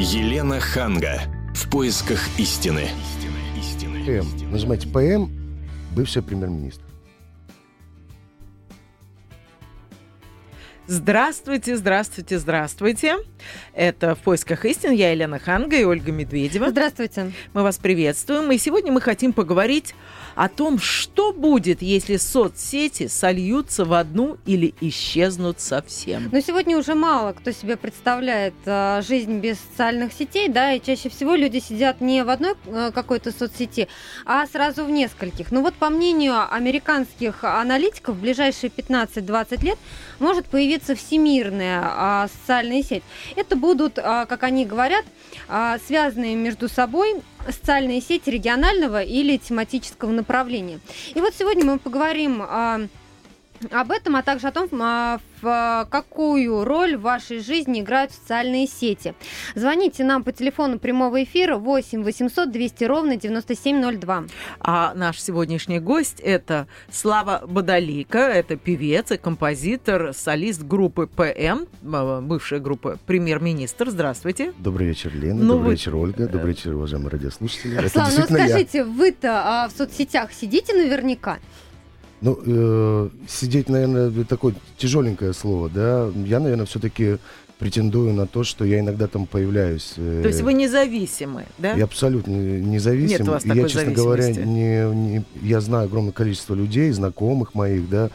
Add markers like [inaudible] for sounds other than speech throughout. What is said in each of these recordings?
Елена Ханга. В поисках истины. ПМ. Нажимайте ПМ, бывший премьер-министр. Здравствуйте, здравствуйте, здравствуйте. Это «В поисках истин». Я Елена Ханга и Ольга Медведева. Здравствуйте. Мы вас приветствуем. И сегодня мы хотим поговорить о том, что будет, если соцсети сольются в одну или исчезнут совсем. Но сегодня уже мало кто себе представляет э, жизнь без социальных сетей, да, и чаще всего люди сидят не в одной э, какой-то соцсети, а сразу в нескольких. Ну вот по мнению американских аналитиков, в ближайшие 15-20 лет может появиться всемирная э, социальная сеть. Это будут, э, как они говорят, э, связанные между собой социальные сети регионального или тематического направления. И вот сегодня мы поговорим о об этом, а также о том, а, в какую роль в вашей жизни играют социальные сети. Звоните нам по телефону прямого эфира 8 800 200 ровно 9702. А наш сегодняшний гость – это Слава Бодалика, это певец и композитор, солист группы ПМ, а, бывшая группа «Премьер-министр». Здравствуйте. Добрый вечер, Лена. Ну, Добрый вы... вечер, Ольга. Добрый вечер, уважаемые радиослушатели. Слава, ну скажите, вы-то а, в соцсетях сидите наверняка? Ну, э, сидеть, наверное, такое тяжеленькое слово, да. Я, наверное, все-таки претендую на то, что я иногда там появляюсь. Э, то есть вы независимы, да? Я абсолютно независим. Нет у вас такой я, честно говоря, не, не, я знаю огромное количество людей, знакомых моих, да,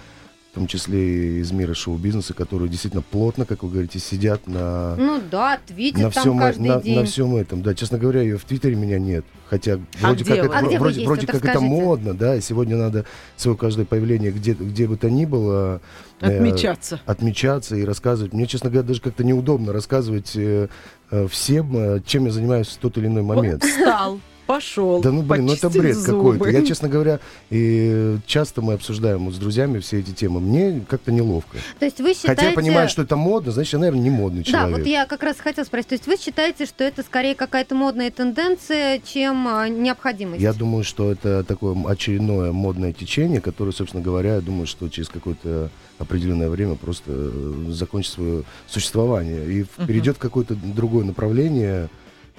в том числе из мира шоу-бизнеса, которые действительно плотно, как вы говорите, сидят на... Ну да, твитят на всем, там каждый на, день. На всем этом, да. Честно говоря, я в Твиттере меня нет. Хотя а вроде как, это, а вроде, вроде, вроде как это модно, да, и сегодня надо свое каждое появление где, где бы то ни было... Э, отмечаться. Э, отмечаться и рассказывать. Мне, честно говоря, даже как-то неудобно рассказывать э, э, всем, э, чем я занимаюсь в тот или иной момент. Он встал пошел. Да ну блин, ну это бред какой-то. Я, честно говоря, и часто мы обсуждаем вот с друзьями все эти темы. Мне как-то неловко. То есть вы считаете... Хотя я понимаю, что это модно, значит, я, наверное, не модный человек. Да, вот я как раз хотела спросить. То есть вы считаете, что это скорее какая-то модная тенденция, чем а, необходимость? Я думаю, что это такое очередное модное течение, которое, собственно говоря, я думаю, что через какое-то определенное время просто э, закончит свое существование и uh-huh. перейдет в какое-то другое направление,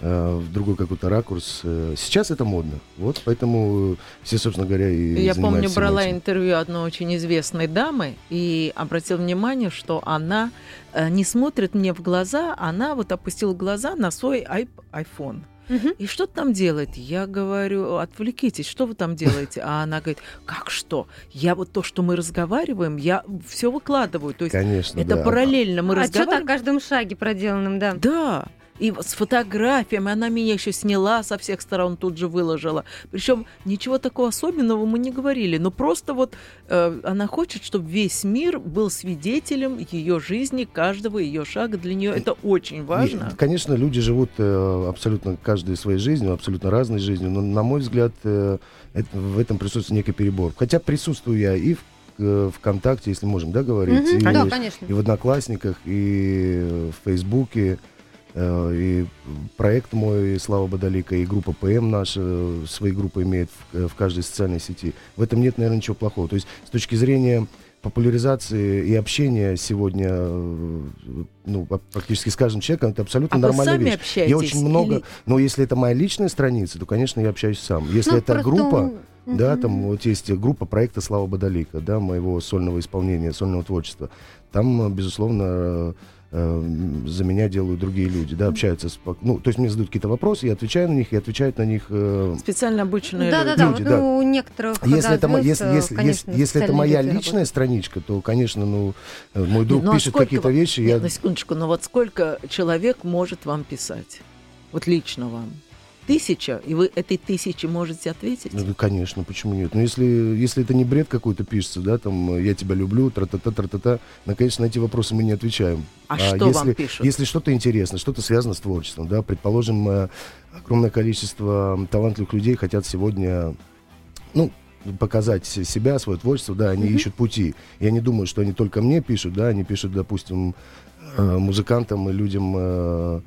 в другой какой-то ракурс. Э, сейчас это модно. Вот поэтому все, собственно говоря, и Я помню, брала этим. интервью одной очень известной дамы и обратила внимание, что она э, не смотрит мне в глаза, она вот опустила глаза на свой iPhone. Угу. И что там делает? Я говорю, отвлекитесь, что вы там делаете? А она говорит, как что? Я вот то, что мы разговариваем, я все выкладываю. То есть Конечно, это да. параллельно мы а разговариваем. А что-то о каждом шаге проделанном, да. Да и с фотографиями. Она меня еще сняла со всех сторон, тут же выложила. Причем ничего такого особенного мы не говорили, но просто вот э, она хочет, чтобы весь мир был свидетелем ее жизни, каждого ее шага. Для нее это очень важно. И, конечно, люди живут э, абсолютно каждой своей жизнью, абсолютно разной жизнью, но, на мой взгляд, э, это, в этом присутствует некий перебор. Хотя присутствую я и в э, ВКонтакте, если можем, да, говорить, mm-hmm. и, да, конечно. и в Одноклассниках, и в Фейсбуке. Э, и проект мой «Слава Бодалика», и группа ПМ наша э, свои группы имеет в, э, в каждой социальной сети. В этом нет, наверное, ничего плохого. То есть с точки зрения популяризации и общения сегодня, ну, практически с каждым человеком, это абсолютно а нормальная вы сами вещь. Общаетесь я очень много, или... но если это моя личная страница, то, конечно, я общаюсь сам. Если ну, это просто... группа, да, там вот есть группа проекта Слава Бодалика, да, моего сольного исполнения, сольного творчества. Там, безусловно, за меня делают другие люди, да, общаются с... Ну, то есть мне задают какие-то вопросы, я отвечаю на них, и отвечают на них... Э, Специально обученные да, люди. Да, люди, да, да. Ну, у некоторых, если это, звезд, если, если, конечно, если, если это моя личная работают. страничка, то, конечно, ну, э, мой друг ну, а пишет какие-то вещи, Нет, я... на секундочку, но ну вот сколько человек может вам писать? Вот лично вам? Тысяча, и вы этой тысячи можете ответить? Ну, конечно, почему нет? Но ну, если, если это не бред какой-то пишется, да, там, я тебя люблю, тра-та-та, тра-та-та, на, конечно, на эти вопросы мы не отвечаем. А, а что если, вам пишут? Если что-то интересно, что-то связано с творчеством, да, предположим, э, огромное количество талантливых людей хотят сегодня, ну, показать себя, свое творчество, да, они mm-hmm. ищут пути. Я не думаю, что они только мне пишут, да, они пишут, допустим, э, музыкантам и людям э,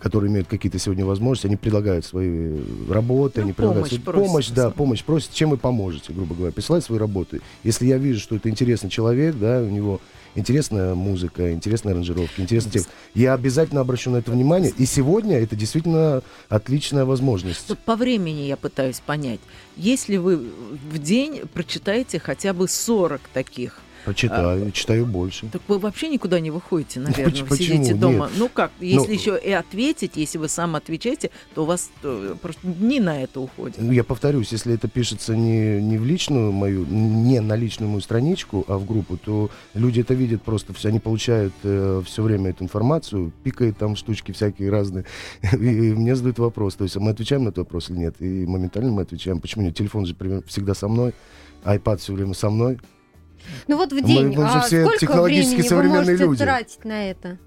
которые имеют какие-то сегодня возможности, они предлагают свои работы, ну, они предлагают помощь, помощь, да, помощь просят, чем вы поможете, грубо говоря, присылать свои работы. Если я вижу, что это интересный человек, да, у него интересная музыка, интересная аранжировка, интересный текст, я обязательно обращу на это внимание. И сегодня это действительно отличная возможность. Тут по времени я пытаюсь понять. Если вы в день прочитаете хотя бы 40 таких Почитаю, а, читаю больше. Так вы вообще никуда не выходите, наверное, вы сидите дома. Нет. Ну как, если ну, еще и ответить, если вы сам отвечаете, то у вас то, просто дни на это уходят. Я повторюсь, если это пишется не, не в личную мою, не на личную мою страничку, а в группу, то люди это видят просто, все, они получают э, все время эту информацию, пикают там штучки всякие разные, [laughs] и, и мне задают вопрос, то есть мы отвечаем на этот вопрос или нет, и моментально мы отвечаем, почему нет, телефон же всегда со мной, iPad все время со мной, ну вот в день, мы, мы же а все сколько времени вы можете люди. тратить на это?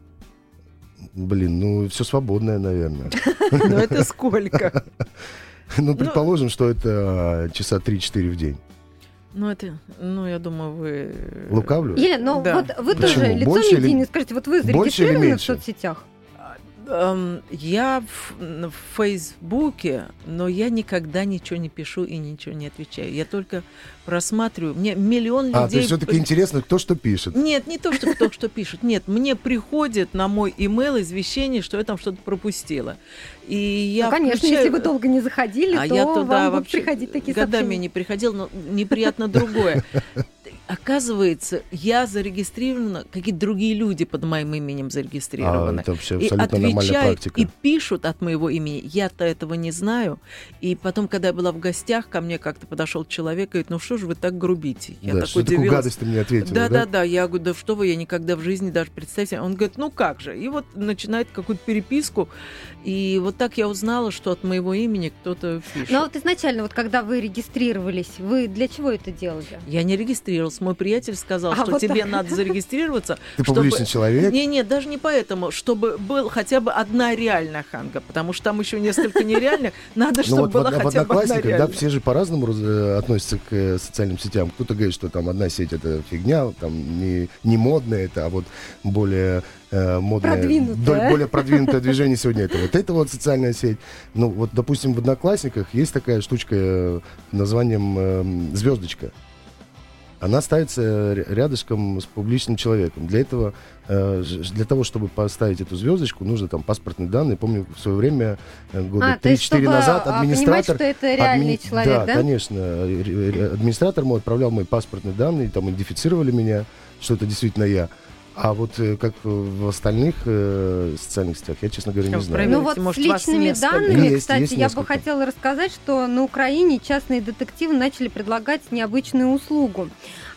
Блин, ну все свободное, наверное. [laughs] Ну это сколько? [laughs] Ну, предположим, что это часа 3-4 в день. Ну, это, ну, я думаю, вы... Лукавлю? Елена, но да. вот вы Почему? тоже лицо Больше не или... скажите, вот вы зарегистрированы в соцсетях? Эм, я в, в Фейсбуке, но я никогда ничего не пишу и ничего не отвечаю. Я только просматриваю. Мне миллион людей... А, то есть все-таки интересно, кто что пишет? Нет, не то, что кто что пишет. Нет, мне приходит на мой имейл извещение, что я там что-то пропустила. И я ну, конечно, включаю... если вы долго не заходили, а то я туда вам будут приходить такие годами сообщения. не приходил, но неприятно другое [laughs] оказывается, я зарегистрирована, какие-то другие люди под моим именем зарегистрированы. А, это вообще и отвечают, и пишут от моего имени. Я-то этого не знаю. И потом, когда я была в гостях, ко мне как-то подошел человек и говорит, ну что ж вы так грубите? Я да, так что удивилась. такую гадость ты мне ответила, да, да? Да, да, Я говорю, да что вы, я никогда в жизни даже представьте. Он говорит, ну как же? И вот начинает какую-то переписку. И вот так я узнала, что от моего имени кто-то пишет. Но вот изначально, вот когда вы регистрировались, вы для чего это делали? Я не регистрировалась мой приятель сказал, а что вот тебе так. надо зарегистрироваться. [laughs] Ты чтобы... публичный человек? Не, нет, даже не поэтому, чтобы был хотя бы одна реальная ханга, потому что там еще несколько нереальных. [laughs] Надо, ну чтобы была хотя бы одна реальная. Да, все же по-разному э, относятся к э, социальным сетям. Кто-то говорит, что там одна сеть это фигня, там не, не модная это, а вот более э, модное, продвинутое. более продвинутое движение сегодня это вот это вот социальная сеть. Ну вот, допустим, в Одноклассниках есть такая штучка названием э, звездочка она ставится рядышком с публичным человеком. Для этого, э, для того, чтобы поставить эту звездочку, нужно там паспортные данные. Помню, в свое время, э, года а, 3-4 назад, а, администратор... Понимать, что это реальный адми... человек, да? Да, конечно. Администратор мой отправлял мои паспортные данные, там идентифицировали меня, что это действительно я. А вот э, как в остальных э, социальных сетях, я, честно говоря, не знаю. Ну вот Может, с личными данными, есть, кстати, есть я бы хотела рассказать, что на Украине частные детективы начали предлагать необычную услугу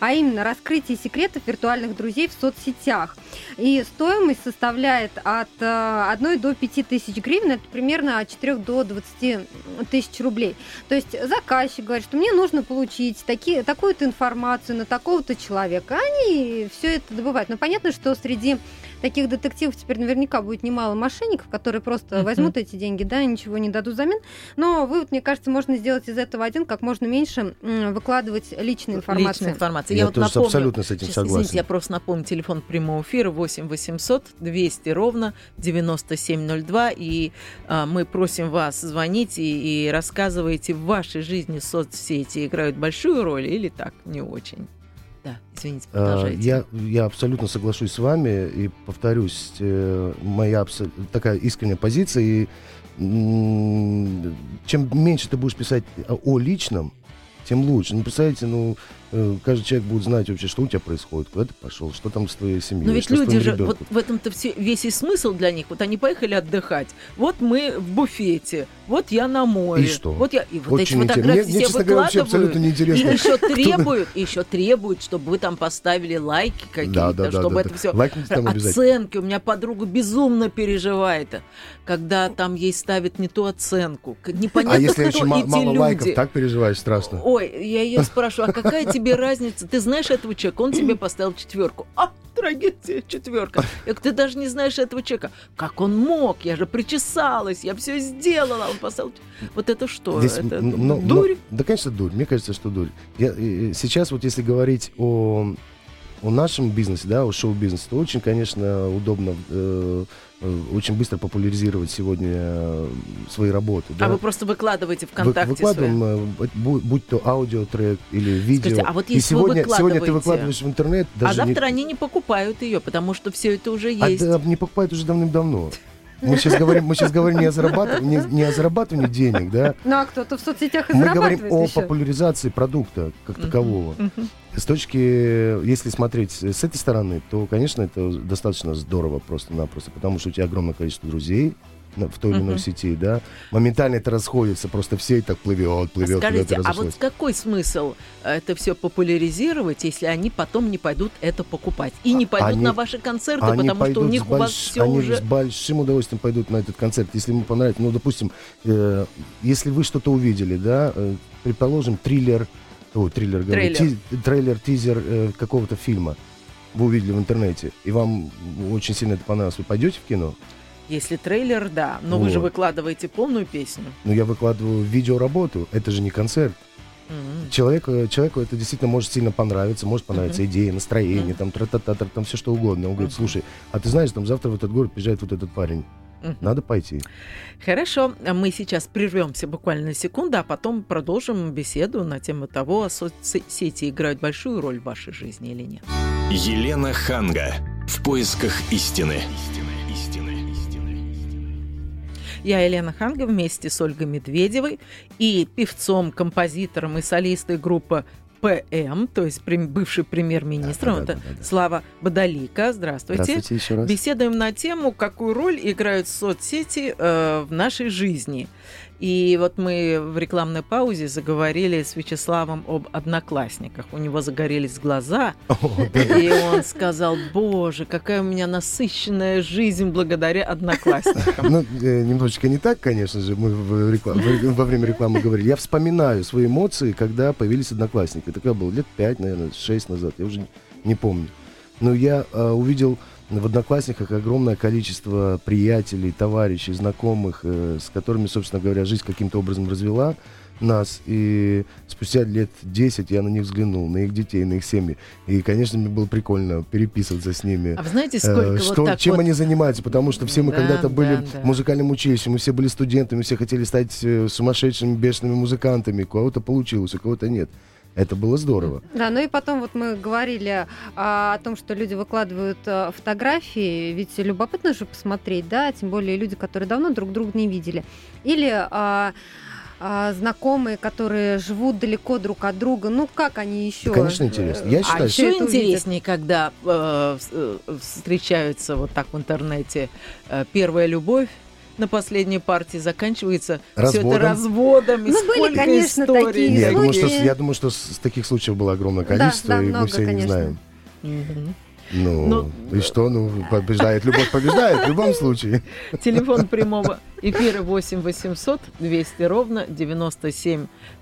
а именно раскрытие секретов виртуальных друзей в соцсетях. И стоимость составляет от 1 э, до 5 тысяч гривен, это примерно от 4 до 20 тысяч рублей. То есть заказчик говорит, что мне нужно получить такие, такую-то информацию на такого-то человека. Они все это добывают. Но понятно, что среди таких детективов теперь наверняка будет немало мошенников, которые просто возьмут эти деньги, да, и ничего не дадут взамен. Но вывод, мне кажется, можно сделать из этого один, как можно меньше выкладывать личной информации. Личной информации. Я, я вот тоже напомню, абсолютно с этим согласен. Извините, я просто напомню, телефон прямого эфира 8 800 200 ровно 9702, и а, мы просим вас звонить и, и рассказывайте, в вашей жизни соцсети играют большую роль или так, не очень. Да, извините, а, продолжайте. Я, я абсолютно соглашусь с вами и повторюсь, э, моя такая искренняя позиция. И чем меньше ты будешь писать о личном, тем лучше. Ну, представляете, ну, Э, каждый человек будет знать вообще, что у тебя происходит, куда ты пошел, что там с твоей семьей. Но ведь люди же, ребенком. вот в этом-то все, весь и смысл для них. Вот они поехали отдыхать, вот мы в буфете, вот я на море. И что? Вот я, и вот Очень эти фотографии мне, все мне, выкладывают. абсолютно неинтересно. И еще требуют, еще требуют, чтобы вы там поставили лайки какие-то, да, да, чтобы да, это да. все. Оценки. У меня подруга безумно переживает, когда там ей ставят не ту оценку. Непонятно, а если кто очень эти мало люди. лайков, так переживаешь страшно. Ой, я ее спрашиваю, а какая тебе тебе разница? Ты знаешь этого человека, он тебе поставил четверку. А, трагедия, четверка. Я говорю, ты даже не знаешь этого человека. Как он мог? Я же причесалась, я все сделала. Он поставил... Вот это что? Здесь, это но, дурь? Но, да, конечно, дурь. Мне кажется, что дурь. Я, сейчас вот если говорить о о нашем бизнесе, да, о шоу-бизнесе, то очень, конечно, удобно э, э, очень быстро популяризировать сегодня э, свои работы. А да. вы просто выкладываете Вы- ВКонтакте выкладываем, свои? э, бу- будь, будь то аудиотрек или видео. Скажите, а вот и если вы сегодня, сегодня ты выкладываешь в интернет, А даже не- завтра они не покупают ее, потому что все это уже А, есть. да, не покупают уже давным-давно. Мы сейчас говорим, мы сейчас говорим не о зарабатывании, не, не о зарабатывании денег, да. Ну а кто-то в соцсетях и Мы говорим о еще. популяризации продукта как такового. С точки, если смотреть с этой стороны, то, конечно, это достаточно здорово просто-напросто, потому что у тебя огромное количество друзей в той или иной Мгм. сети, да. Моментально это расходится, просто все и так плывет, плывет, Скажите, плывет, а вот какой смысл это все популяризировать, если они потом не пойдут это покупать и не пойдут Они- на ваши концерты, Они потому что у них с у вас больш- все они уже с большим удовольствием пойдут на этот концерт, если ему понравится. Ну, допустим, э, если вы что-то увидели, да, э, предположим, триллер, о, триллер, говорю, Трейлер. ти- трейлер, тизер э, какого-то фильма вы увидели в интернете, и вам очень сильно это понравилось, вы пойдете в кино? Если трейлер, да, но вы же Вот. выкладываете полную песню. Ну, я выкладываю видеоработу, это же не концерт. М. Человеку, человеку это действительно может сильно понравиться, может понравиться идея, настроение, Мгм. там, тра-та-та, там все что угодно. Он говорит, слушай, а ты знаешь, там завтра в этот город приезжает вот этот парень, надо пойти. Хорошо, мы сейчас прервемся буквально на секунду, а потом продолжим беседу на тему того, а соцсети играют большую роль в вашей жизни или нет. Елена Ханга. В поисках истины. Я Елена Ханга вместе с Ольгой Медведевой и певцом, композитором и солистой группы ПМ, то есть бывший премьер-министр, Да, да, да, да, да. Слава Бодолика. Здравствуйте. Здравствуйте еще раз. Беседуем на тему, какую роль играют соцсети э, в нашей жизни. И вот мы в рекламной паузе заговорили с Вячеславом об одноклассниках. У него загорелись глаза, О, да. и он сказал, боже, какая у меня насыщенная жизнь благодаря одноклассникам. Ну, э, немножечко не так, конечно же, мы во время рекламы говорили. Я вспоминаю свои эмоции, когда появились одноклассники. Такое было лет пять, наверное, шесть назад, я уже не помню. Но я э, увидел в одноклассниках огромное количество приятелей, товарищей, знакомых, э, с которыми, собственно говоря, жизнь каким-то образом развела нас. И спустя лет 10 я на них взглянул, на их детей, на их семьи. И, конечно, мне было прикольно переписываться с ними. А вы знаете, Э, сколько что, вот так чем вот... они занимаются, потому что все мы Да, когда-то были да, да. в музыкальном училище, мы все были студентами, все хотели стать э, сумасшедшими, бешеными музыкантами, у кого-то получилось, у кого-то нет. Это было здорово. Да, ну и потом вот мы говорили а, о том, что люди выкладывают а, фотографии, ведь любопытно же посмотреть, да, тем более люди, которые давно друг друга не видели. Или а, а, знакомые, которые живут далеко друг от друга, ну как они еще? Да, конечно, интересно. Я А считаю, еще это увидят. интереснее, когда э, с- э, встречаются вот так в интернете э, первая любовь на последней партии заканчивается все это Разводом. разводами. Ну, были, Сколько конечно, историй такие Не, я, думаю, что, я думаю, что с, таких случаев было огромное Да, количество, да, и много, мы все конечно. знаем. Мгм. Ну, Ну, и что? Ну, побеждает, любовь побеждает в любом случае. [laughs] Телефон прямого эфира 8 800 200 ровно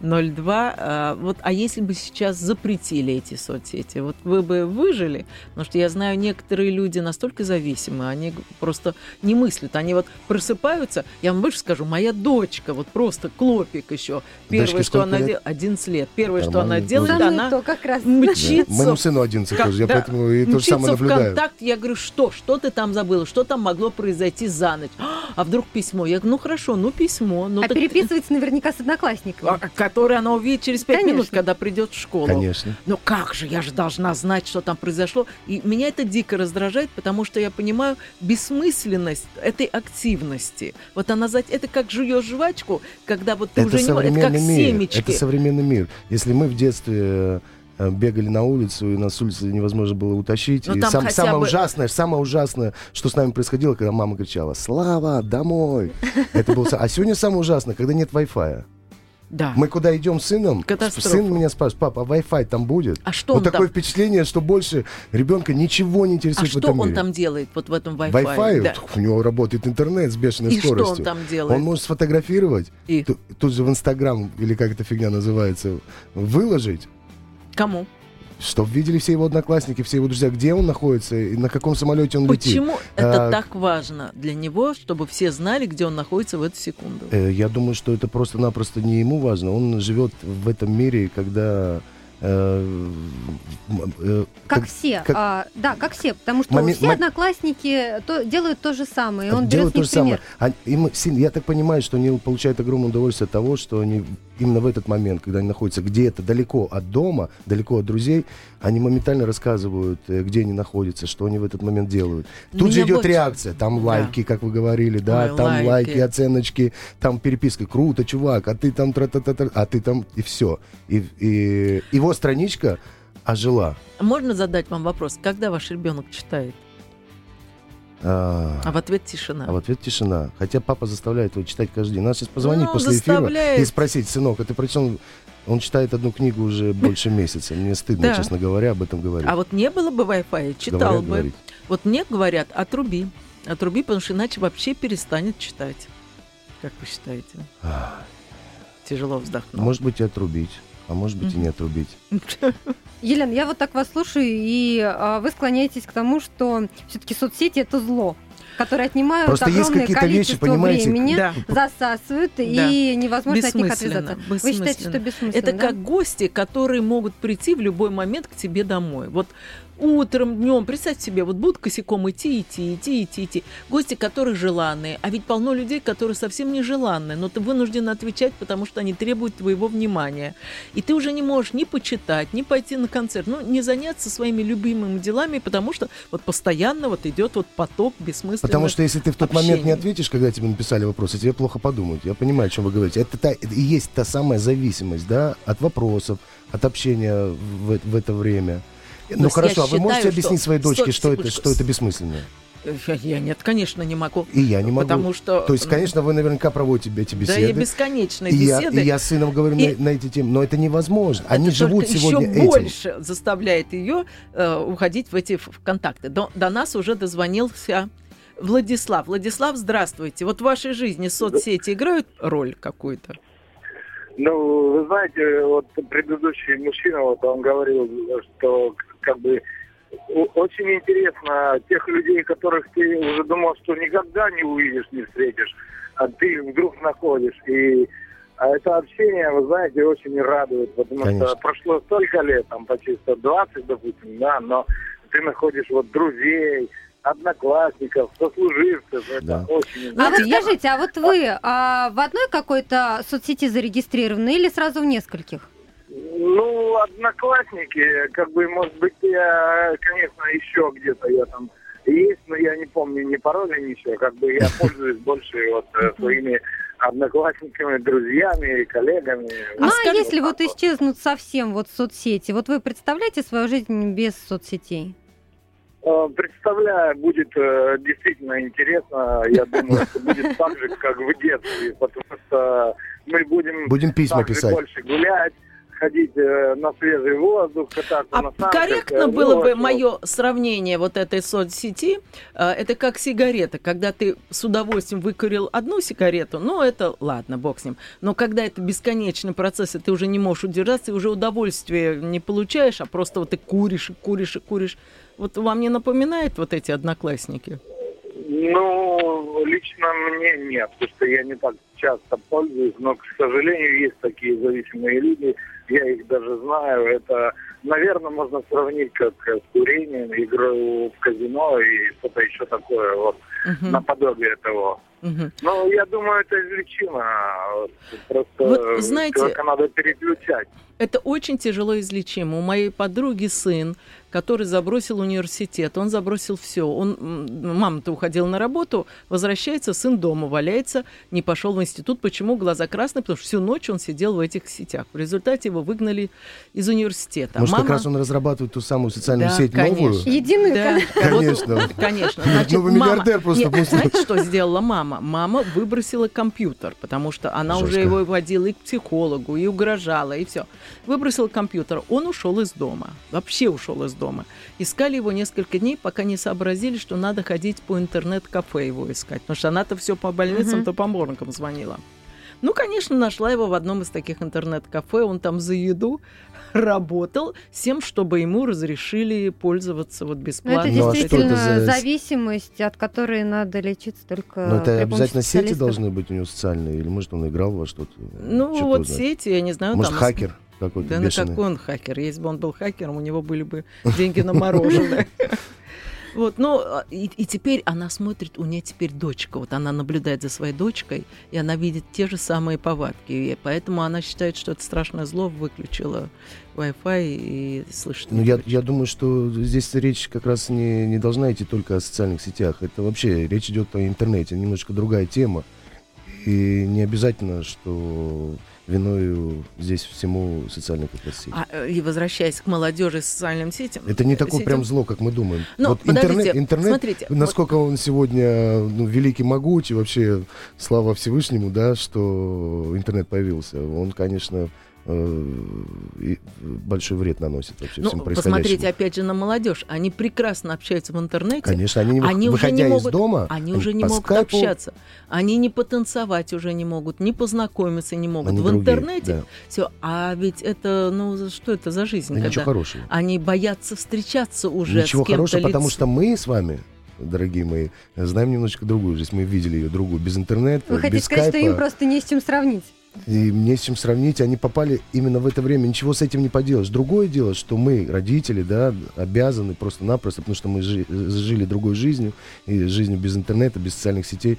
9702. А, вот, а если бы сейчас запретили эти соцсети, вот вы бы выжили? Потому что я знаю, некоторые люди настолько зависимы, они просто не мыслят. Они вот просыпаются, я вам больше скажу, моя дочка, вот просто клопик еще. Первое, Дочке что она делает, 11 лет. Первое, что она делает, Самое она то как раз. мчится Моему сыну 11 как- тоже, я да, поэтому и то же самое наблюдаю. контакт, я говорю, что, что ты там забыла, что там могло произойти за ночь? А вдруг письмо? Я говорю, ну хорошо, ну письмо. Ну, А так- переписывается наверняка с одноклассниками. А, Которое она увидит через пять минут, когда придет в школу. Конечно. Ну как же, я же должна знать, что там произошло. И меня это дико раздражает, потому что я понимаю бессмысленность этой активности. Вот она, за- это как жуешь жвачку, когда вот ты Это уже не это современный как мир. семечки. Это современный мир. Если мы в детстве э, бегали на улицу, и нас с улицы невозможно было утащить. Ну, и сам- самое бы- ужасное, самое ужасное, что с нами происходило, когда мама кричала «Слава, домой!» Это было... А сегодня самое ужасное, когда нет Wi-Fi. Да. Мы куда идем с сыном, Катастрофа. сын меня спрашивает, папа, а Wi-Fi там будет? А что вот такое там? впечатление, что больше ребенка ничего не А интересует в что этом он мире. там делает вот в этом Wi-Fi? Wi-Fi, Да. у него работает интернет с бешеной И что скоростью. он там делает? Он может сфотографировать, И ту- тут же в Инстаграм, или как эта фигня называется, выложить, кому? чтобы видели все его одноклассники, все его друзья, где он находится и на каком самолете он летит. Почему это А, так важно для него, чтобы все знали, где он находится в эту секунду? Э, Я думаю, что это просто-напросто не ему важно. Он живет в этом мире, когда э, э, как, как все, как... А, да, как все, потому что момент, все мом... одноклассники то, делают то же самое, и он делают то же самое. А, им, я так понимаю, что они получают огромное удовольствие от того, что они именно в этот момент, когда они находятся где-то далеко от дома, далеко от друзей, они моментально рассказывают, э, где они находятся, что они в этот момент делают. Тут Меня же идет больше... реакция, там да. лайки, как вы говорили, да, Ой, там лайки. лайки, оценочки, там переписка, круто, чувак, а ты там, тра -та -та -та, а ты там, и все. И, и его страничка ожила. Можно задать вам вопрос, когда ваш ребенок читает? А, а в ответ тишина. А в ответ тишина. Хотя папа заставляет его читать каждый день. Надо сейчас позвонить ну, после заставляет. эфира и спросить, сынок, а ты прочел... Он читает одну книгу уже больше месяца. Мне стыдно, да. честно говоря, об этом говорить. А вот не было бы Wi-Fi, читал говорят, бы. Говорить. Вот мне говорят, отруби. Отруби, потому что иначе вообще перестанет читать. Как вы считаете? Тяжело вздохнул. Может быть, и отрубить а может быть и не отрубить. [laughs] Елена, я вот так вас слушаю, и а, вы склоняетесь к тому, что все-таки соцсети это зло которые отнимают Просто огромное количество вещи, понимаете, времени, да. засасывают, да. и невозможно от них отвязаться. Вы считаете, что бессмысленно? Это да? как гости, которые могут прийти в любой момент к тебе домой. Вот утром, днем, представьте себе, вот будут косяком идти, идти, идти, идти, идти. Гости, которые желанные, а ведь полно людей, которые совсем не желанные, но ты вынужден отвечать, потому что они требуют твоего внимания. И ты уже не можешь ни почитать, ни пойти на концерт, ну, не заняться своими любимыми делами, потому что вот постоянно вот идет вот поток бессмысленных Потому что если ты в тот общения. момент не ответишь, когда тебе написали вопросы, тебе плохо подумают. Я понимаю, о чем вы говорите. Это, та, это и есть та самая зависимость, да, от вопросов, от общения в, в это время. Ну хорошо, а вы можете объяснить своей дочке, что, это, что это бессмысленно? Я нет, конечно, не могу. И я не могу. Потому что... То есть, конечно, вы наверняка проводите эти беседы. Да, я бесконечные и беседы. Я, и я с сыном говорю и... на, на эти темы, но это невозможно. Это Они живут сегодня еще этим. больше заставляет ее э, уходить в эти в контакты. До, до нас уже дозвонился Владислав. Владислав, здравствуйте. Вот в вашей жизни соцсети играют роль какую-то? Ну, вы знаете, вот предыдущий мужчина, вот он говорил, что как бы очень интересно тех людей, которых ты уже думал, что никогда не увидишь, не встретишь, а ты вдруг находишь. И а это общение, вы знаете, очень радует, потому Конечно. что прошло столько лет, там почти 120, допустим, да, но ты находишь вот друзей, одноклассников, сослуживцев. Это да. очень А вот скажите, а вот вы а, в одной какой-то соцсети зарегистрированы или сразу в нескольких? Ну, одноклассники, как бы, может быть, я, конечно, еще где-то я там есть, но я не помню ни пароля, ничего. Как бы я пользуюсь [laughs] больше вот э, своими одноклассниками, друзьями, коллегами. Ну, а, а если вот, вот исчезнут совсем вот соцсети, вот вы представляете свою жизнь без соцсетей? Э, представляю, будет э, действительно интересно. Я думаю, что будет так же, как в детстве, потому что мы будем, будем письма писать. больше гулять ходить э, на свежий воздух, кататься а на санках. Корректно э, было бы мое сравнение вот этой соцсети. Э, это как сигарета. Когда ты с удовольствием выкурил одну сигарету, ну, это ладно, бог с ним. Но когда это бесконечный процесс, и ты уже не можешь удержаться, и уже удовольствие не получаешь, а просто вот ты куришь и куришь и куришь. Вот вам не напоминает вот эти одноклассники? Ну, лично мне нет, потому что я не так часто пользуюсь, но, к сожалению, есть такие зависимые люди, я их даже знаю. Это, наверное, можно сравнить как с курением, игрой в казино и что-то еще такое, вот, uh-huh. наподобие того. Uh-huh. Но я думаю, это излечимо. Просто вот, знаете, надо переключать. Это очень тяжело излечимо. У моей подруги сын который забросил университет. Он забросил все. Он, мама-то уходила на работу, возвращается, сын дома валяется, не пошел в институт. Почему? Глаза красные, потому что всю ночь он сидел в этих сетях. В результате его выгнали из университета. Может, мама... как раз он разрабатывает ту самую социальную да, сеть конечно. новую? Единую? Да. Конечно. Вот, конечно. [laughs] Значит, ну, вы миллиардер просто. Нет, знаете, что сделала мама? Мама выбросила компьютер, потому что она Жестко. уже его водила и к психологу, и угрожала, и все. Выбросила компьютер. Он ушел из дома. Вообще ушел из дома. Искали его несколько дней, пока не сообразили, что надо ходить по интернет-кафе его искать. Потому что она-то все по больницам, то по моргам звонила. Ну, конечно, нашла его в одном из таких интернет-кафе. Он там за еду [laughs] работал с тем, чтобы ему разрешили пользоваться вот бесплатно. Ну, это действительно ну, а это за... зависимость, от которой надо лечиться только. Но это обязательно сети должны быть у него социальные, или может он играл во что-то? Ну вот сети, я не знаю. Может там... хакер? Какой-то Да на бешеный. какой он хакер? Если бы он был хакером, у него были бы [laughs] деньги на мороженое. [laughs] Вот, ну, и, и теперь она смотрит, у нее теперь дочка, вот она наблюдает за своей дочкой, и она видит те же самые повадки, и поэтому она считает, что это страшное зло, выключила Wi-Fi и слышит. Ну, я, я думаю, что здесь речь как раз не, не должна идти только о социальных сетях. Это вообще речь идет о интернете, немножко другая тема. И не обязательно, что виною здесь всему социальной сеть. А, э, и возвращаясь к молодежи и социальным сетям. Это не такое сетям- прям зло, как мы думаем. Ну, вот интернет, интернет смотрите, вот- насколько он сегодня ну, великий, могучий, вообще слава Всевышнему, да, что интернет появился. Он, конечно, и большой вред наносит вообще Ну, всем посмотрите происходящему. опять же на молодежь. Они прекрасно общаются в интернете. Конечно, они, не Они уже выходя не из могут, дома, они уже не по могут скайпу, общаться. Они не потанцевать уже не могут, не познакомиться не могут. Они в другие, интернете да. все. А ведь это, ну, что это за жизнь? Да когда ничего хорошего. Они боятся встречаться уже Ничего с кем-то хорошего, потому лицом. что мы с вами, дорогие мои, знаем немножечко другую жизнь. Мы видели ее другую без интернета, Вы хотите без сказать, что им скайпа. просто не с чем сравнить? И мне с чем сравнить, они попали именно в это время, ничего с этим не поделаешь. Другое дело, что мы, родители, да, обязаны просто-напросто, потому что мы жи- жили другой жизнью, и жизнью без интернета, без социальных сетей,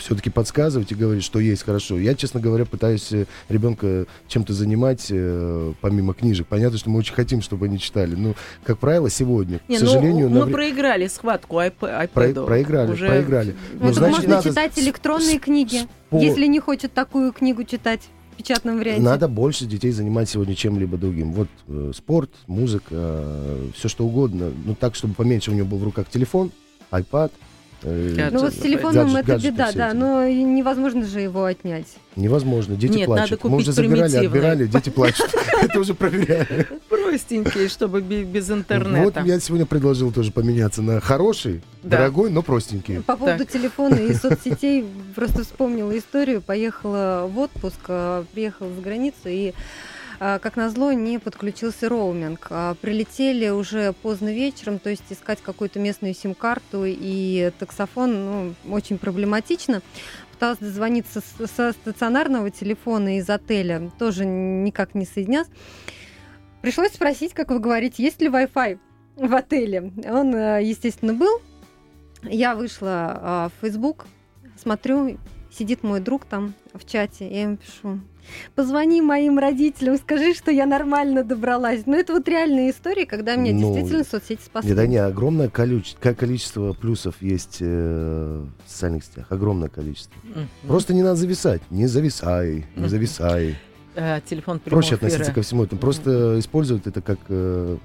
все-таки подсказывать и говорить, что есть хорошо. Я, честно говоря, пытаюсь э, ребенка чем-то занимать, э, помимо книжек. Понятно, что мы очень хотим, чтобы они читали. Но, как правило, сегодня, Не, к ну, сожалению, на мы вре- проиграли схватку iP- про- iPad. проиграли, Уже- проиграли. Ну, Ну, значит, можно надо читать электронные с- книги, спо- если не хочет такую книгу читать в печатном варианте. Надо больше детей занимать сегодня чем-либо другим. Вот э, спорт, музыка, все что угодно. Ну так, чтобы поменьше у него был в руках телефон, iPad. Э. Ну вот с телефоном гаджет- это беда, да, но невозможно же его отнять. Невозможно. Дети Нет, надо плачут. Мы купить уже забирали, отбирали, дети плачут. [laughs] Это уже проверяли. Простенькие, чтобы без интернета. Вот я сегодня предложил тоже поменяться на хороший, дорогой, но простенький. По поводу телефона и [laughs] соцсетей просто вспомнила историю. Поехала в отпуск, а, приехала за границу и как назло, не подключился роуминг. А, Прилетели уже поздно вечером, то есть искать какую-то местную сим-карту и таксофон ну, очень проблематично. Пыталась дозвониться со стационарного телефона из отеля, тоже никак не соединялась. Пришлось спросить, как вы говорите, есть ли Wi-Fi в отеле. Он, э, естественно, был. Я вышла а, в Facebook, смотрю, сидит мой друг там в чате, я ему пишу, позвони моим родителям, скажи, что я нормально добралась. Ну, это вот реальная история, когда меня Ну, действительно соцсети спасли. Да не, огромное количество, количество плюсов есть э, в социальных сетях. Огромное количество. Мгм. Просто не надо зависать. Не зависай, не Мгм. зависай. Э, телефон Проще эфира. относиться ко всему этому. Просто использовать это как, э,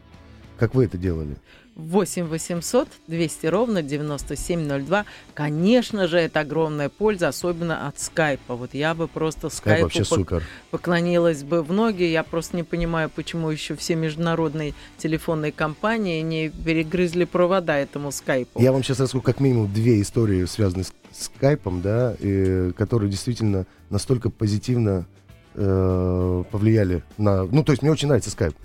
как вы это делали. 8 800 200 ровно 9702. Конечно же, это огромная польза, особенно от скайпа. Вот я бы просто Скайп скайпу вообще пок- супер. поклонилась бы в ноги. Я просто не понимаю, почему еще все международные телефонные компании не перегрызли провода этому скайпу. Я вам сейчас расскажу как минимум две истории, связанные с скайпом, да, и, которые действительно настолько позитивно э, повлияли на... Ну, то есть мне очень нравится скайп.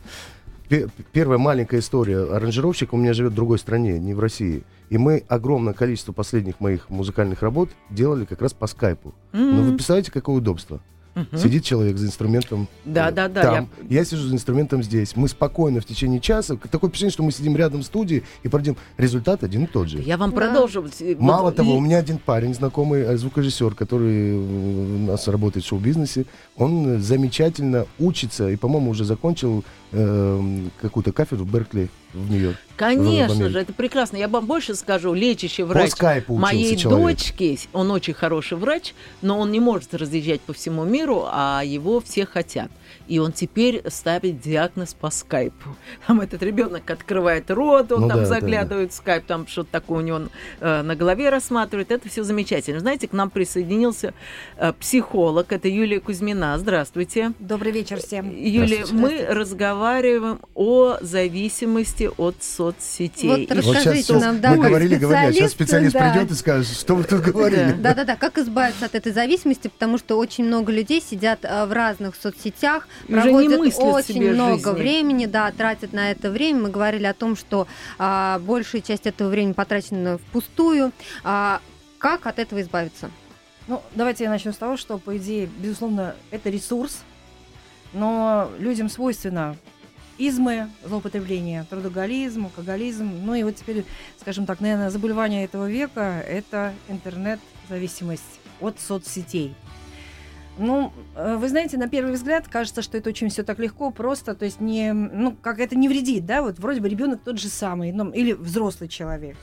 Пе- Первая маленькая история. Аранжировщик у меня живет в другой стране, не в России. И мы огромное количество последних моих музыкальных работ делали как раз по скайпу. М, Ну, вы представляете, какое удобство? Мгм. Сидит человек за инструментом Да, э, да, да, там, я... сижу за инструментом здесь. Мы спокойно в течение часа, такое впечатление, что мы сидим рядом в студии и продим. Результат один и тот же. Я вам Да. продолжу. Вот, Мало и- того, у меня один парень, знакомый э, звукорежиссер, который э, у нас работает в шоу-бизнесе, он э, замечательно учится и, по-моему, уже закончил э, какую-то кафедру в Беркли в Нью-Йорк. Конечно же, это прекрасно. Я вам больше скажу. Лечащий врач моей человек. дочки, он очень хороший врач, но он не может разъезжать по всему миру, а его все хотят. И он теперь ставит диагноз по скайпу. Там этот ребенок открывает рот, он Ну там да, да, заглядывает в скайп, там что-то такое у него э, на голове рассматривает. Это все замечательно. Знаете, к нам присоединился э, психолог, это Юлия Кузьмина. Здравствуйте. Добрый вечер всем. Юлия, мы разговариваем о зависимости от соцсетей. Вот расскажите Вот нам, мы да, говорили, говорили, а сейчас специалист, да. придет и скажет, что вы тут говорили. Да. Да-да-да, как избавиться от этой зависимости, потому что очень много людей сидят а, в разных соцсетях, проводят очень много времени, да, тратят на это время. Мы говорили о том, что а, большая часть этого времени потрачена впустую. А, как от этого избавиться? Ну, давайте я начну с того, что, по идее, безусловно, это ресурс, но людям свойственно измы, злоупотребление, трудоголизм, алкоголизм. Ну и вот теперь, скажем так, наверное, заболевание этого века – это интернет-зависимость от соцсетей. Ну, э, вы знаете, на первый взгляд кажется, что это очень все так легко, просто, то есть не, ну, как это не вредит, да, вот вроде бы ребенок тот же самый, ну, или взрослый человек.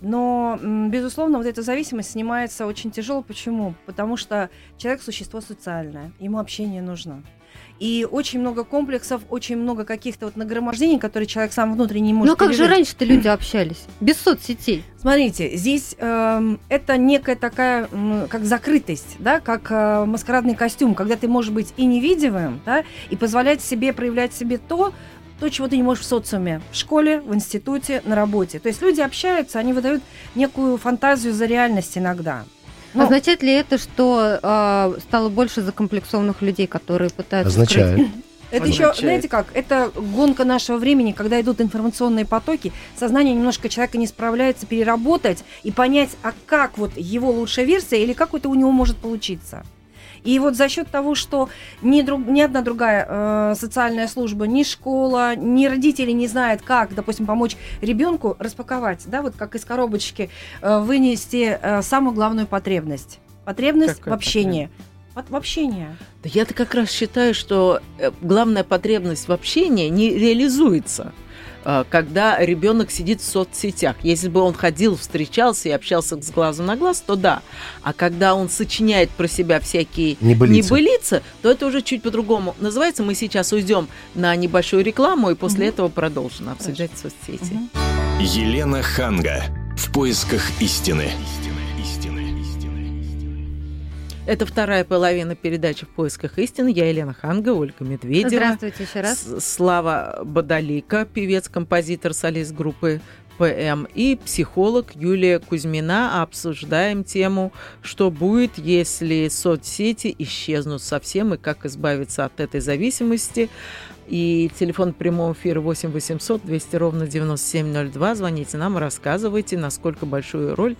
Но, безусловно, вот эта зависимость снимается очень тяжело. Почему? Потому что человек существо социальное, ему общение нужно. И очень много комплексов, очень много каких-то вот нагромождений, которые человек сам внутренне не может. Ну а как же раньше-то люди общались? Без соцсетей. Смотрите, здесь э, это некая такая, э, как закрытость, да, как э, маскарадный костюм, когда ты можешь быть и невидимым, да, и позволять себе проявлять себе то, то, чего ты не можешь в социуме, в школе, в институте, на работе. То есть люди общаются, они выдают некую фантазию за реальность иногда. Ну, Означает ли это, что э, стало больше закомплексованных людей, которые пытаются Означает. скрыть? [laughs] Это еще, знаете как, это гонка нашего времени, когда идут информационные потоки, сознание немножко человека не справляется переработать и понять, а как вот его лучшая версия или как это у него может получиться. И вот за счет того, что ни, друг, ни одна другая э, социальная служба, ни школа, ни родители не знают, как, допустим, помочь ребенку распаковать, да, вот как из коробочки э, вынести э, самую главную потребность. Потребность Какая в общении. Потребность? в общении. Да я-то как раз считаю, что э, главная потребность в общении не реализуется. Э, когда ребенок сидит в соцсетях. Если бы он ходил, встречался и общался с глазу на глаз, то да. А когда он сочиняет про себя всякие небылицы, небылицы то это уже чуть по-другому называется. Мы сейчас уйдем на небольшую рекламу и после угу. этого продолжим обсуждать Хорошо. соцсети. Угу. Елена Ханга. В поисках истины. Это вторая половина передачи «В поисках истины». Я Елена Ханга, Ольга Медведева. Здравствуйте еще раз. Слава Бадалика, певец-композитор, солист группы ПМ и психолог Юлия Кузьмина. Обсуждаем тему, что будет, если соцсети исчезнут совсем и как избавиться от этой зависимости. И телефон прямого эфира 8 800 200 ровно 9702. Звоните нам, рассказывайте, насколько большую роль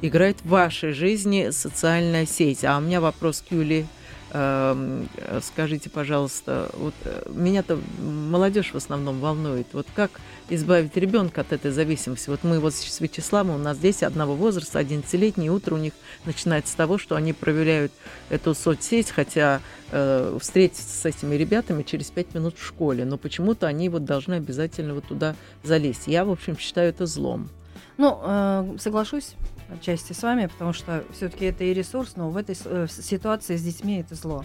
играет в вашей жизни социальная сеть. А у меня вопрос к Юлии. Эм, скажите, пожалуйста, вот э, меня-то молодежь в основном волнует. Вот как избавить ребенка от этой зависимости? Вот мы вот с Вячеславом, у нас здесь одного возраста, 11-летний, утро у них начинается с того, что они проверяют эту соцсеть, хотя э, встретиться с этими ребятами через 5 минут в школе, но почему-то они вот должны обязательно вот туда залезть. Я, в общем, считаю это злом. Ну, э, соглашусь отчасти с вами, потому что все-таки это и ресурс, но в этой э, ситуации с детьми это зло.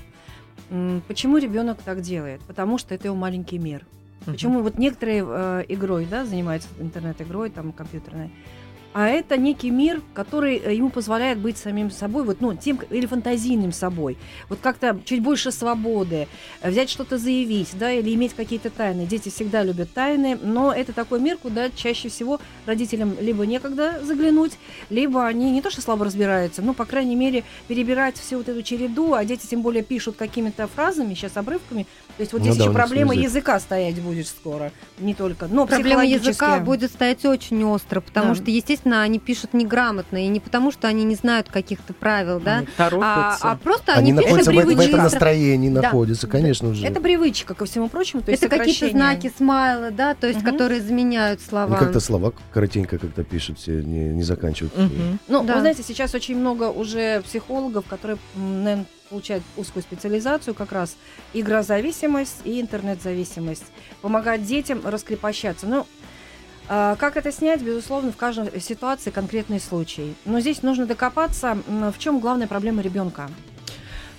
Почему ребенок так делает? Потому что это его маленький мир. Почему вот некоторые э, игрой, да, занимаются интернет-игрой, там, компьютерной, а это некий мир, который э, ему позволяет быть самим собой, вот, ну, тем или фантазийным собой. Вот как-то чуть больше свободы, э, взять что-то заявить, да, или иметь какие-то тайны. Дети всегда любят тайны, но это такой мир, куда чаще всего родителям либо некогда заглянуть, либо они не то что слабо разбираются, но, по крайней мере, перебирать всю вот эту череду, а дети тем более пишут какими-то фразами, сейчас обрывками, то есть вот ну, здесь да, еще проблема язык. языка стоять будет скоро, не только, но Проблема языка будет стоять очень остро, потому да. что, естественно, они пишут неграмотно, и не потому, что они не знают каких-то правил, да, а, а просто они, они находятся в, в этом настроении, да. находятся, конечно же. Это привычка, ко всему прочему, то есть Это какие-то знаки смайла, да, то есть, угу. которые заменяют слова. Ну, как-то слова коротенько как-то пишут, все не, не заканчивают. Угу. Ну, да. вы знаете, сейчас очень много уже психологов, которые, наверное, получают узкую специализацию, как раз игрозависимость и интернет-зависимость. Помогать детям раскрепощаться. Ну, как это снять, безусловно, в каждой ситуации конкретный случай. Но здесь нужно докопаться, в чем главная проблема ребенка.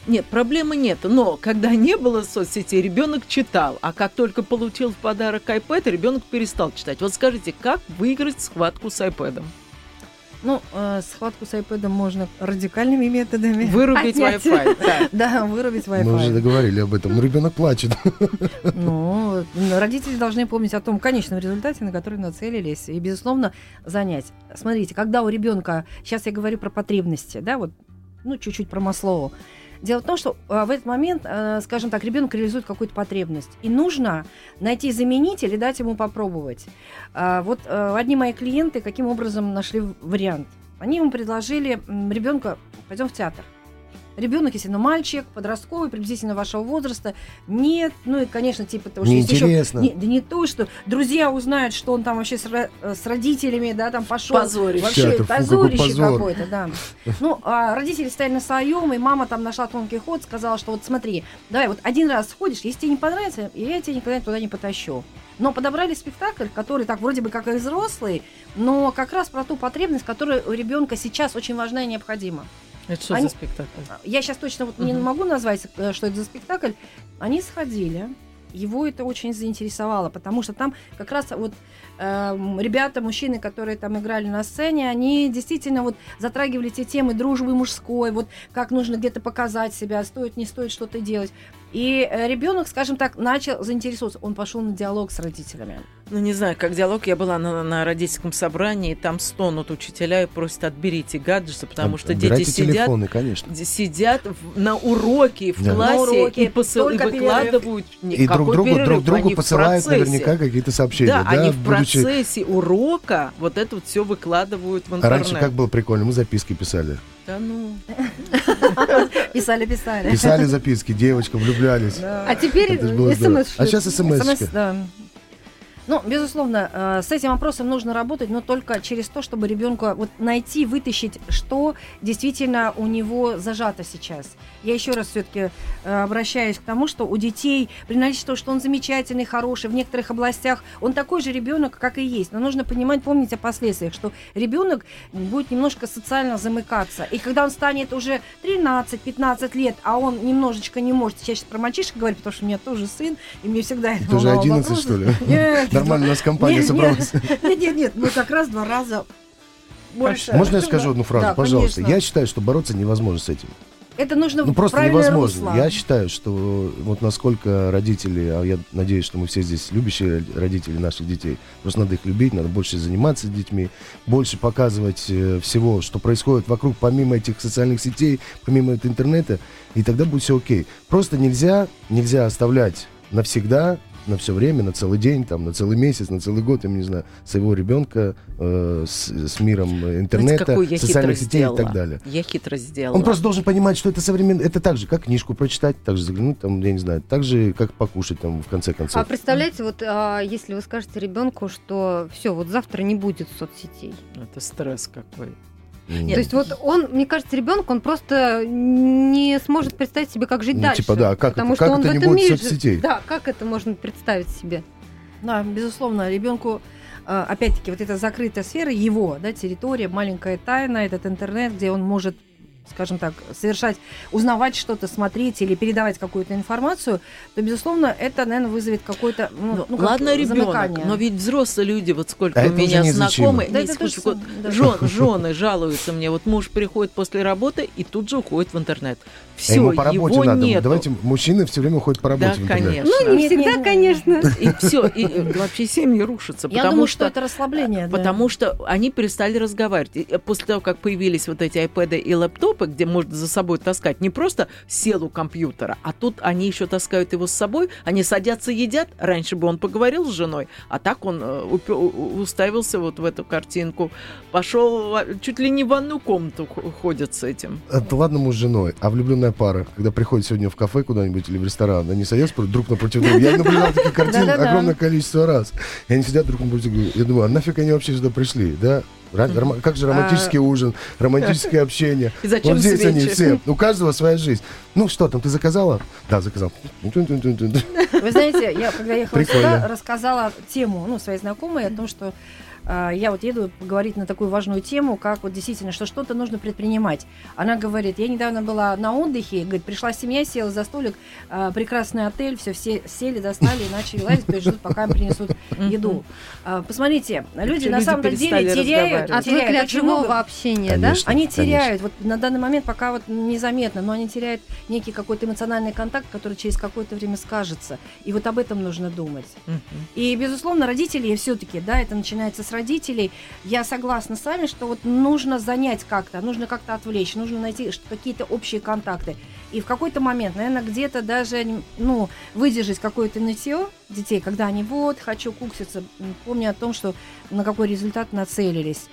Нет, проблемы нет. Но когда не было соцсетей, ребенок читал. А как только получил в подарок iPad, ребенок перестал читать. Вот скажите, как выиграть схватку с iPad? Ну, э, схватку с iPad можно радикальными методами. Вырубить Wi-Fi. Да. [laughs] да, вырубить Wi-Fi. Мы уже договорили об этом. Но ребенок плачет. [laughs] Ну, родители должны помнить о том конечном результате, на который нацелились. И, безусловно, занять. Смотрите, когда у ребенка, сейчас я говорю про потребности, да, вот, ну, чуть-чуть про Маслову. Дело в том, что а, в этот момент, а, скажем так, ребенок реализует какую-то потребность. И нужно найти заменитель и дать ему попробовать. А, вот одни мои клиенты каким образом нашли вариант. Они ему предложили ребенка, пойдем в театр. Ребенок, если ну, мальчик, подростковый, приблизительно вашего возраста, нет, ну и, конечно, типа того, что есть еще- Неинтересно. не, да не то, что друзья узнают, что он там вообще с, э, с родителями, да, там пошел. Позорище. Вообще Это фу, какой позорище позор. какое-то, да. Ну, а родители стояли на своем, и мама там нашла тонкий ход, сказала, что вот смотри, давай вот один раз сходишь, если тебе не понравится, я тебя никогда туда не потащу. Но подобрали спектакль, который так вроде бы как и взрослый, но как раз про ту потребность, которая у ребенка сейчас очень важна и необходима. Это что Они- за спектакль? Я сейчас точно вот не Мгм. могу назвать, э, что это за спектакль. Они сходили, его это очень заинтересовало, потому что там как раз вот эм, ребята, мужчины, которые там играли на сцене, они действительно вот затрагивали те темы дружбы мужской, вот как нужно где-то показать себя, стоит, не стоит что-то делать. И э, ребенок, скажем так, начал заинтересоваться. Он пошел на диалог с родителями. Ну, не знаю, как диалог. Я была на, на родительском собрании, там стонут учителя и просят отберите гаджеты, потому что дети сидят, телефоны, конечно. сидят в- на уроке в Да. классе уроке, и, посыл- и только перерыв. выкладывают. И Никакой друг другу, перерыв, друг другу посылают наверняка какие-то сообщения. Да, они в будучи- процессе урока вот это вот все выкладывают в А интернет. раньше как было прикольно, мы записки писали. Да ну. [laughs] [laughs] Писали, писали. Писали записки, девочкам влюблялись. А теперь здорово. смс А сейчас смс. Ну, безусловно, э, с этим вопросом нужно работать, но только через то, чтобы ребенку вот найти, вытащить, что действительно у него зажато сейчас. Я еще раз все-таки обращаюсь к тому, что у детей, при наличии того, что он замечательный, хороший, в некоторых областях, он такой же ребенок, как и есть. Но нужно понимать, помнить о последствиях, что ребенок будет немножко социально замыкаться. И когда он станет уже 13-15 лет, а он немножечко не может, я сейчас про мальчишек говорю, потому что у меня тоже сын, и мне всегда это Тоже волновало 11, вопрос. что ли? [laughs] Нет, Нормально у нас компания Нет, собралась. нет, нет, нет, мы как раз два раза больше. Можно я скажу одну фразу, Да, пожалуйста? конечно. Я считаю, что бороться невозможно с этим. Это нужно Ну просто невозможно. русло. Я считаю, что вот насколько родители, а я надеюсь, что мы все здесь любящие родители наших детей, просто надо их любить, надо больше заниматься детьми, больше показывать э, всего, что происходит вокруг, помимо этих социальных сетей, помимо этого интернета, и тогда будет все окей. Просто нельзя, нельзя оставлять навсегда на все время, на целый день, там, на целый месяц, на целый год, я не знаю, своего ребенка э, с, с миром Знаете, интернета, какую я социальных сетей и сделала? так далее. Я хитро сделала. Он просто должен понимать, что это современно, это так же, как книжку прочитать, так же заглянуть, там, я не знаю, так же, как покушать, там, в конце А концов. представляете, вот а, если вы скажете ребенку, что все, вот завтра не будет соцсетей. Это стресс какой. М. То есть вот он, мне кажется, ребенок, он просто не сможет представить себе, как жить Ну, дальше. типа, да, как потому это- что как он это в не этом будет мире соцсетей? Да, как это можно представить себе? Да, безусловно, ребенку, э, опять-таки, вот эта закрытая сфера, его, да, территория, маленькая тайна, этот интернет, где он может скажем так, совершать, узнавать что-то, смотреть или передавать какую-то информацию, то, безусловно, это, наверное, вызовет какое-то, ну, Ну, ну, как ладно, ребенок, замыкание. но ведь взрослые люди, вот сколько А у это уже меня знакомые, Да, не, это то же сколько- самое, да. жен- [laughs] жены жалуются мне, вот муж приходит после работы и тут же уходит в интернет. А Все, ему по работе его надо. нету. Давайте мужчины все время уходят по работе Да, в интернет. конечно. Ну, не всегда, нет, нет. конечно. [laughs] И все, и э, вообще семьи рушатся, Я думаю, что, что это расслабление. да. потому что они перестали разговаривать. И э, после того, как появились вот эти iPad и лэптопы, где можно за собой таскать, не просто сел у компьютера, а тут они еще таскают его с собой, они садятся, едят. Раньше бы он поговорил с женой, а так он э, уставился вот в эту картинку, пошел чуть ли не в ванную комнату х- ходит с этим. Это ладно муж с женой, а влюбленная пара, когда приходит сегодня в кафе куда-нибудь или в ресторан, они садятся друг напротив друга. Я наблюдал такие картины огромное количество раз. И они сидят друг напротив друга. Я думаю, а нафиг они вообще сюда пришли, да? Рома- Как же романтический ужин, романтическое [laughs] общение. И зачем вот здесь они свечи? все. У каждого своя жизнь. Ну что там, ты заказала? Да, заказал. Вы знаете, я когда ехала Прикольно. сюда, рассказала тему, ну, своей знакомой о том, что а, я вот еду поговорить на такую важную тему, как вот действительно, что что-то нужно предпринимать. Она говорит, я недавно была на отдыхе, говорит, пришла семья, села за столик, а, прекрасный отель, все, все сели, достали и начали лазить, то есть ждут, пока им принесут еду. А, Посмотрите, люди на люди самом деле теряют, Отвыкли от живого общения, Конечно. Они конечно. теряют, вот на данный момент пока вот незаметно, но они теряют некий какой-то эмоциональный контакт, который через какое-то время скажется. И вот об этом нужно думать. И, безусловно, родители все-таки, да, это начинается с родителей. Я согласна с вами, что вот нужно занять как-то, нужно как-то отвлечь, нужно найти какие-то общие контакты. И в какой-то момент, наверное, где-то даже, ну, выдержать какое-то нытье детей, когда они вот, хочу кукситься, м, помня о том, что на какой результат нацелились.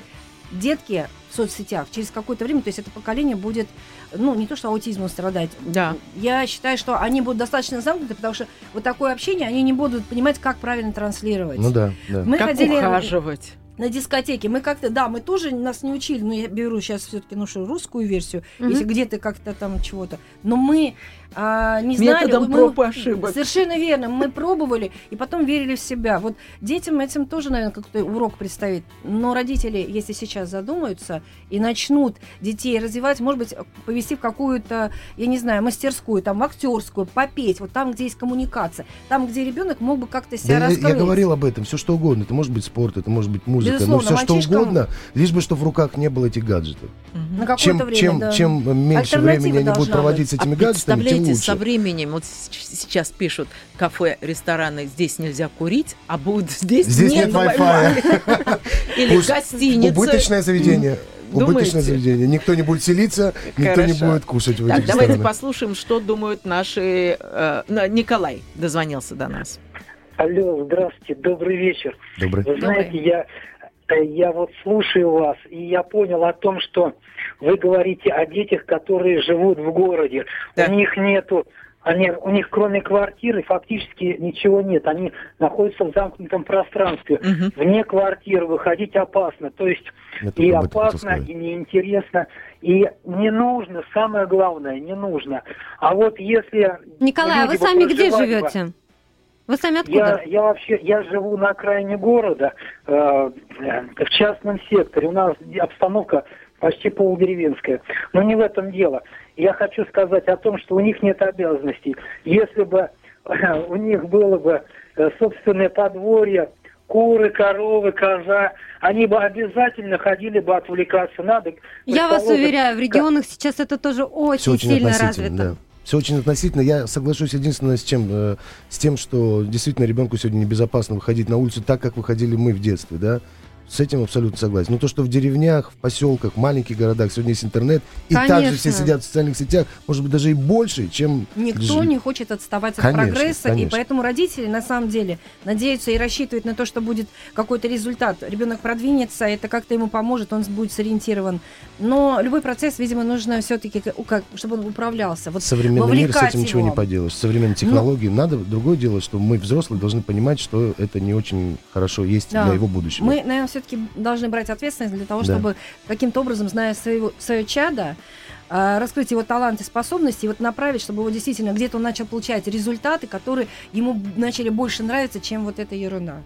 Детки в соцсетях. Через какое-то время, то есть это поколение будет, ну, не то что аутизмом страдать. Да. Я считаю, что они будут достаточно замкнуты, потому что вот такое общение, они не будут понимать, как правильно транслировать. Ну да, да. Мы как ходили ухаживать. на дискотеке. Мы как-то, да, мы тоже нас не учили, но я беру сейчас все-таки ну, что, русскую версию, Мгм. если где-то как-то там чего-то. Но мы а, не знали. Методом мы- проб и ошибок. Совершенно верно. Мы пробовали и потом верили в себя. Вот детям этим тоже, наверное, какой-то урок предстоит. Но родители, если сейчас задумаются и начнут детей развивать, может быть, повести в какую-то, я не знаю, мастерскую, там, в актерскую, попеть, вот там, где есть коммуникация, там, где ребенок мог бы как-то себя Да, я, раскрыть. я говорил об этом, все что угодно. Это может быть спорт, это может быть музыка, Безусловно, но все что мальчишкам- угодно, лишь бы что в руках не было этих гаджетов. Мгм. На какое-то Чем, время, чем, да. чем меньше времени они будут проводить с А этими гаджетами, тем представляете, лучше. со временем, вот сейчас пишут, кафе, рестораны, здесь нельзя курить, а будет здесь, Здесь нет Wi-Fi. [laughs] Или гостиница. Убыточное заведение. Убыточное заведение. Никто не будет селиться, никто не будет кушать в этих давайте послушаем, что думают наши... э, Николай дозвонился до нас. Алло, здравствуйте, добрый вечер. Добрый. Вы знаете, я, я вот слушаю вас, и я понял о том, что вы говорите о детях, которые живут в городе. Да. У них нету, они, у них кроме квартиры фактически ничего нет. Они находятся в замкнутом пространстве. Мгм. Вне квартиры выходить опасно. То есть Я и опасно, и неинтересно, и не нужно, самое главное, не нужно. А вот если... Николай, а вы сами где живете? Вы сами я, откуда? я вообще, я живу на окраине города, э, в частном секторе. У нас обстановка почти полудеревенская. Но не в этом дело. Я хочу сказать о том, что у них нет обязанностей. Если бы у них было бы э, собственное подворье, куры, коровы, коза, они бы обязательно ходили бы отвлекаться. Надо, Я вас уверяю, в регионах сейчас это тоже очень, очень сильно развито. да. Все очень относительно. Я соглашусь единственное с чем, э, с тем, что действительно ребенку сегодня небезопасно выходить на улицу так, как выходили мы в детстве, да. С этим абсолютно согласен. Но то, что в деревнях, в поселках, в маленьких городах сегодня есть интернет, и также все Конечно. сидят в социальных сетях, может быть, даже и больше, чем... Никто не хочет отставать Конечно, от прогресса, и конечно. поэтому родители на самом деле надеются и рассчитывают на то, что будет какой-то результат. Ребенок продвинется, это как-то ему поможет, он будет сориентирован. Но любой процесс, видимо, нужно все-таки, чтобы он управлялся. Вот Современный мир с этим ничего не его. поделаешь. С современной технологией надо другое дело, что мы, взрослые, должны понимать, что это не очень хорошо есть Да. для его будущего. Мы, наверное, все-таки должны брать ответственность для того, Да. чтобы каким-то образом, зная своего, свое чадо, а, раскрыть его таланты, способности, и вот направить, чтобы его действительно где-то он начал получать результаты, которые ему начали больше нравиться, чем вот эта ерунда.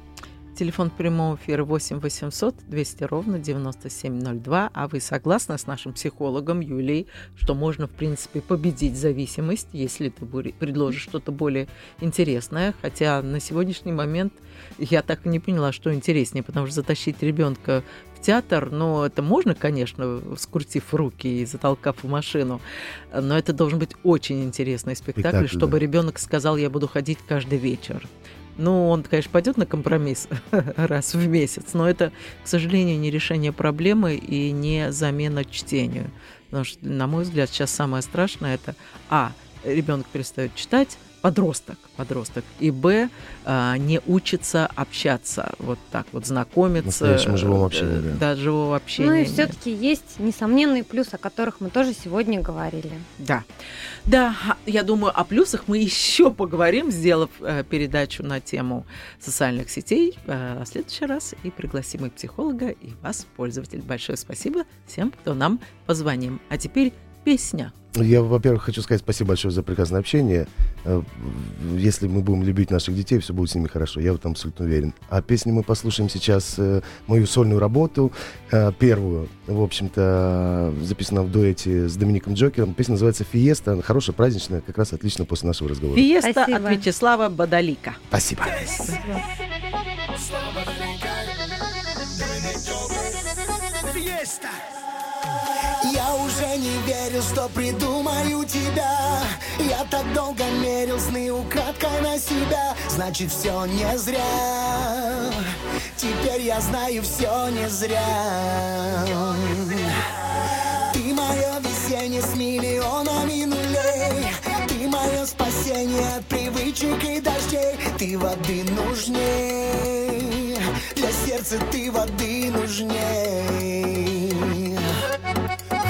Телефон прямого эфира 8 800 200 ровно 9702. А вы согласны с нашим психологом Юлией, что можно, в принципе, победить зависимость, если ты предложишь что-то более интересное? Хотя на сегодняшний момент я так и не поняла, что интереснее, потому что затащить ребенка в театр, ну, это можно, конечно, скрутив руки и затолкав в машину, но это должен быть очень интересный спектакль, Спектакль, чтобы да. ребенок сказал, я буду ходить каждый вечер. Ну, он, конечно, пойдет на компромисс [laughs] раз в месяц, но это, к сожалению, не решение проблемы и не замена чтению. Потому что, на мой взгляд, сейчас самое страшное это А. Ребенок перестает читать, подросток, подросток, и Б. а, не учится общаться, вот так вот знакомиться. Настоящему живому э, общению, да. Да, живого общения. Ну и все-таки есть несомненный плюс, о которых мы тоже сегодня говорили. Да. Да, я думаю, о плюсах мы [laughs] еще поговорим, сделав э, передачу на тему социальных сетей э, в следующий раз и пригласим и психолога, и вас, пользователь. Большое спасибо всем, кто нам позвонил. А теперь песня. Я, во-первых, хочу сказать спасибо большое за прекрасное общение. Э, Если мы будем любить наших детей, все будет с ними хорошо. Я в этом абсолютно уверен. А песни мы послушаем сейчас э, мою сольную работу, э, первую, в общем-то, записана в дуэте с Домиником Джокером. Песня называется «Фиеста». Она хорошая, праздничная, как раз отлично после нашего разговора. Фиеста Спасибо. от Вячеслава Бадалика. Спасибо. Я уже не верил, что придумаю тебя. Я так долго мерил сны украдкой на себя. Значит, все не зря. Теперь я знаю, все не зря. Ты мое весеннее с миллионами нулей. Ты мое спасение от привычек и дождей. Ты воды нужней. Для сердца ты воды нужней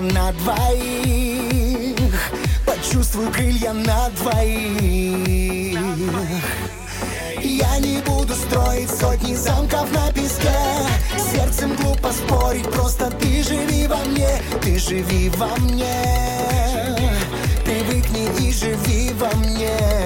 на двоих. Почувствую крылья на двоих. Я не буду строить сотни замков на песке. Сердцем глупо спорить, просто ты живи во мне. Ты живи во мне. Привыкни и живи во мне.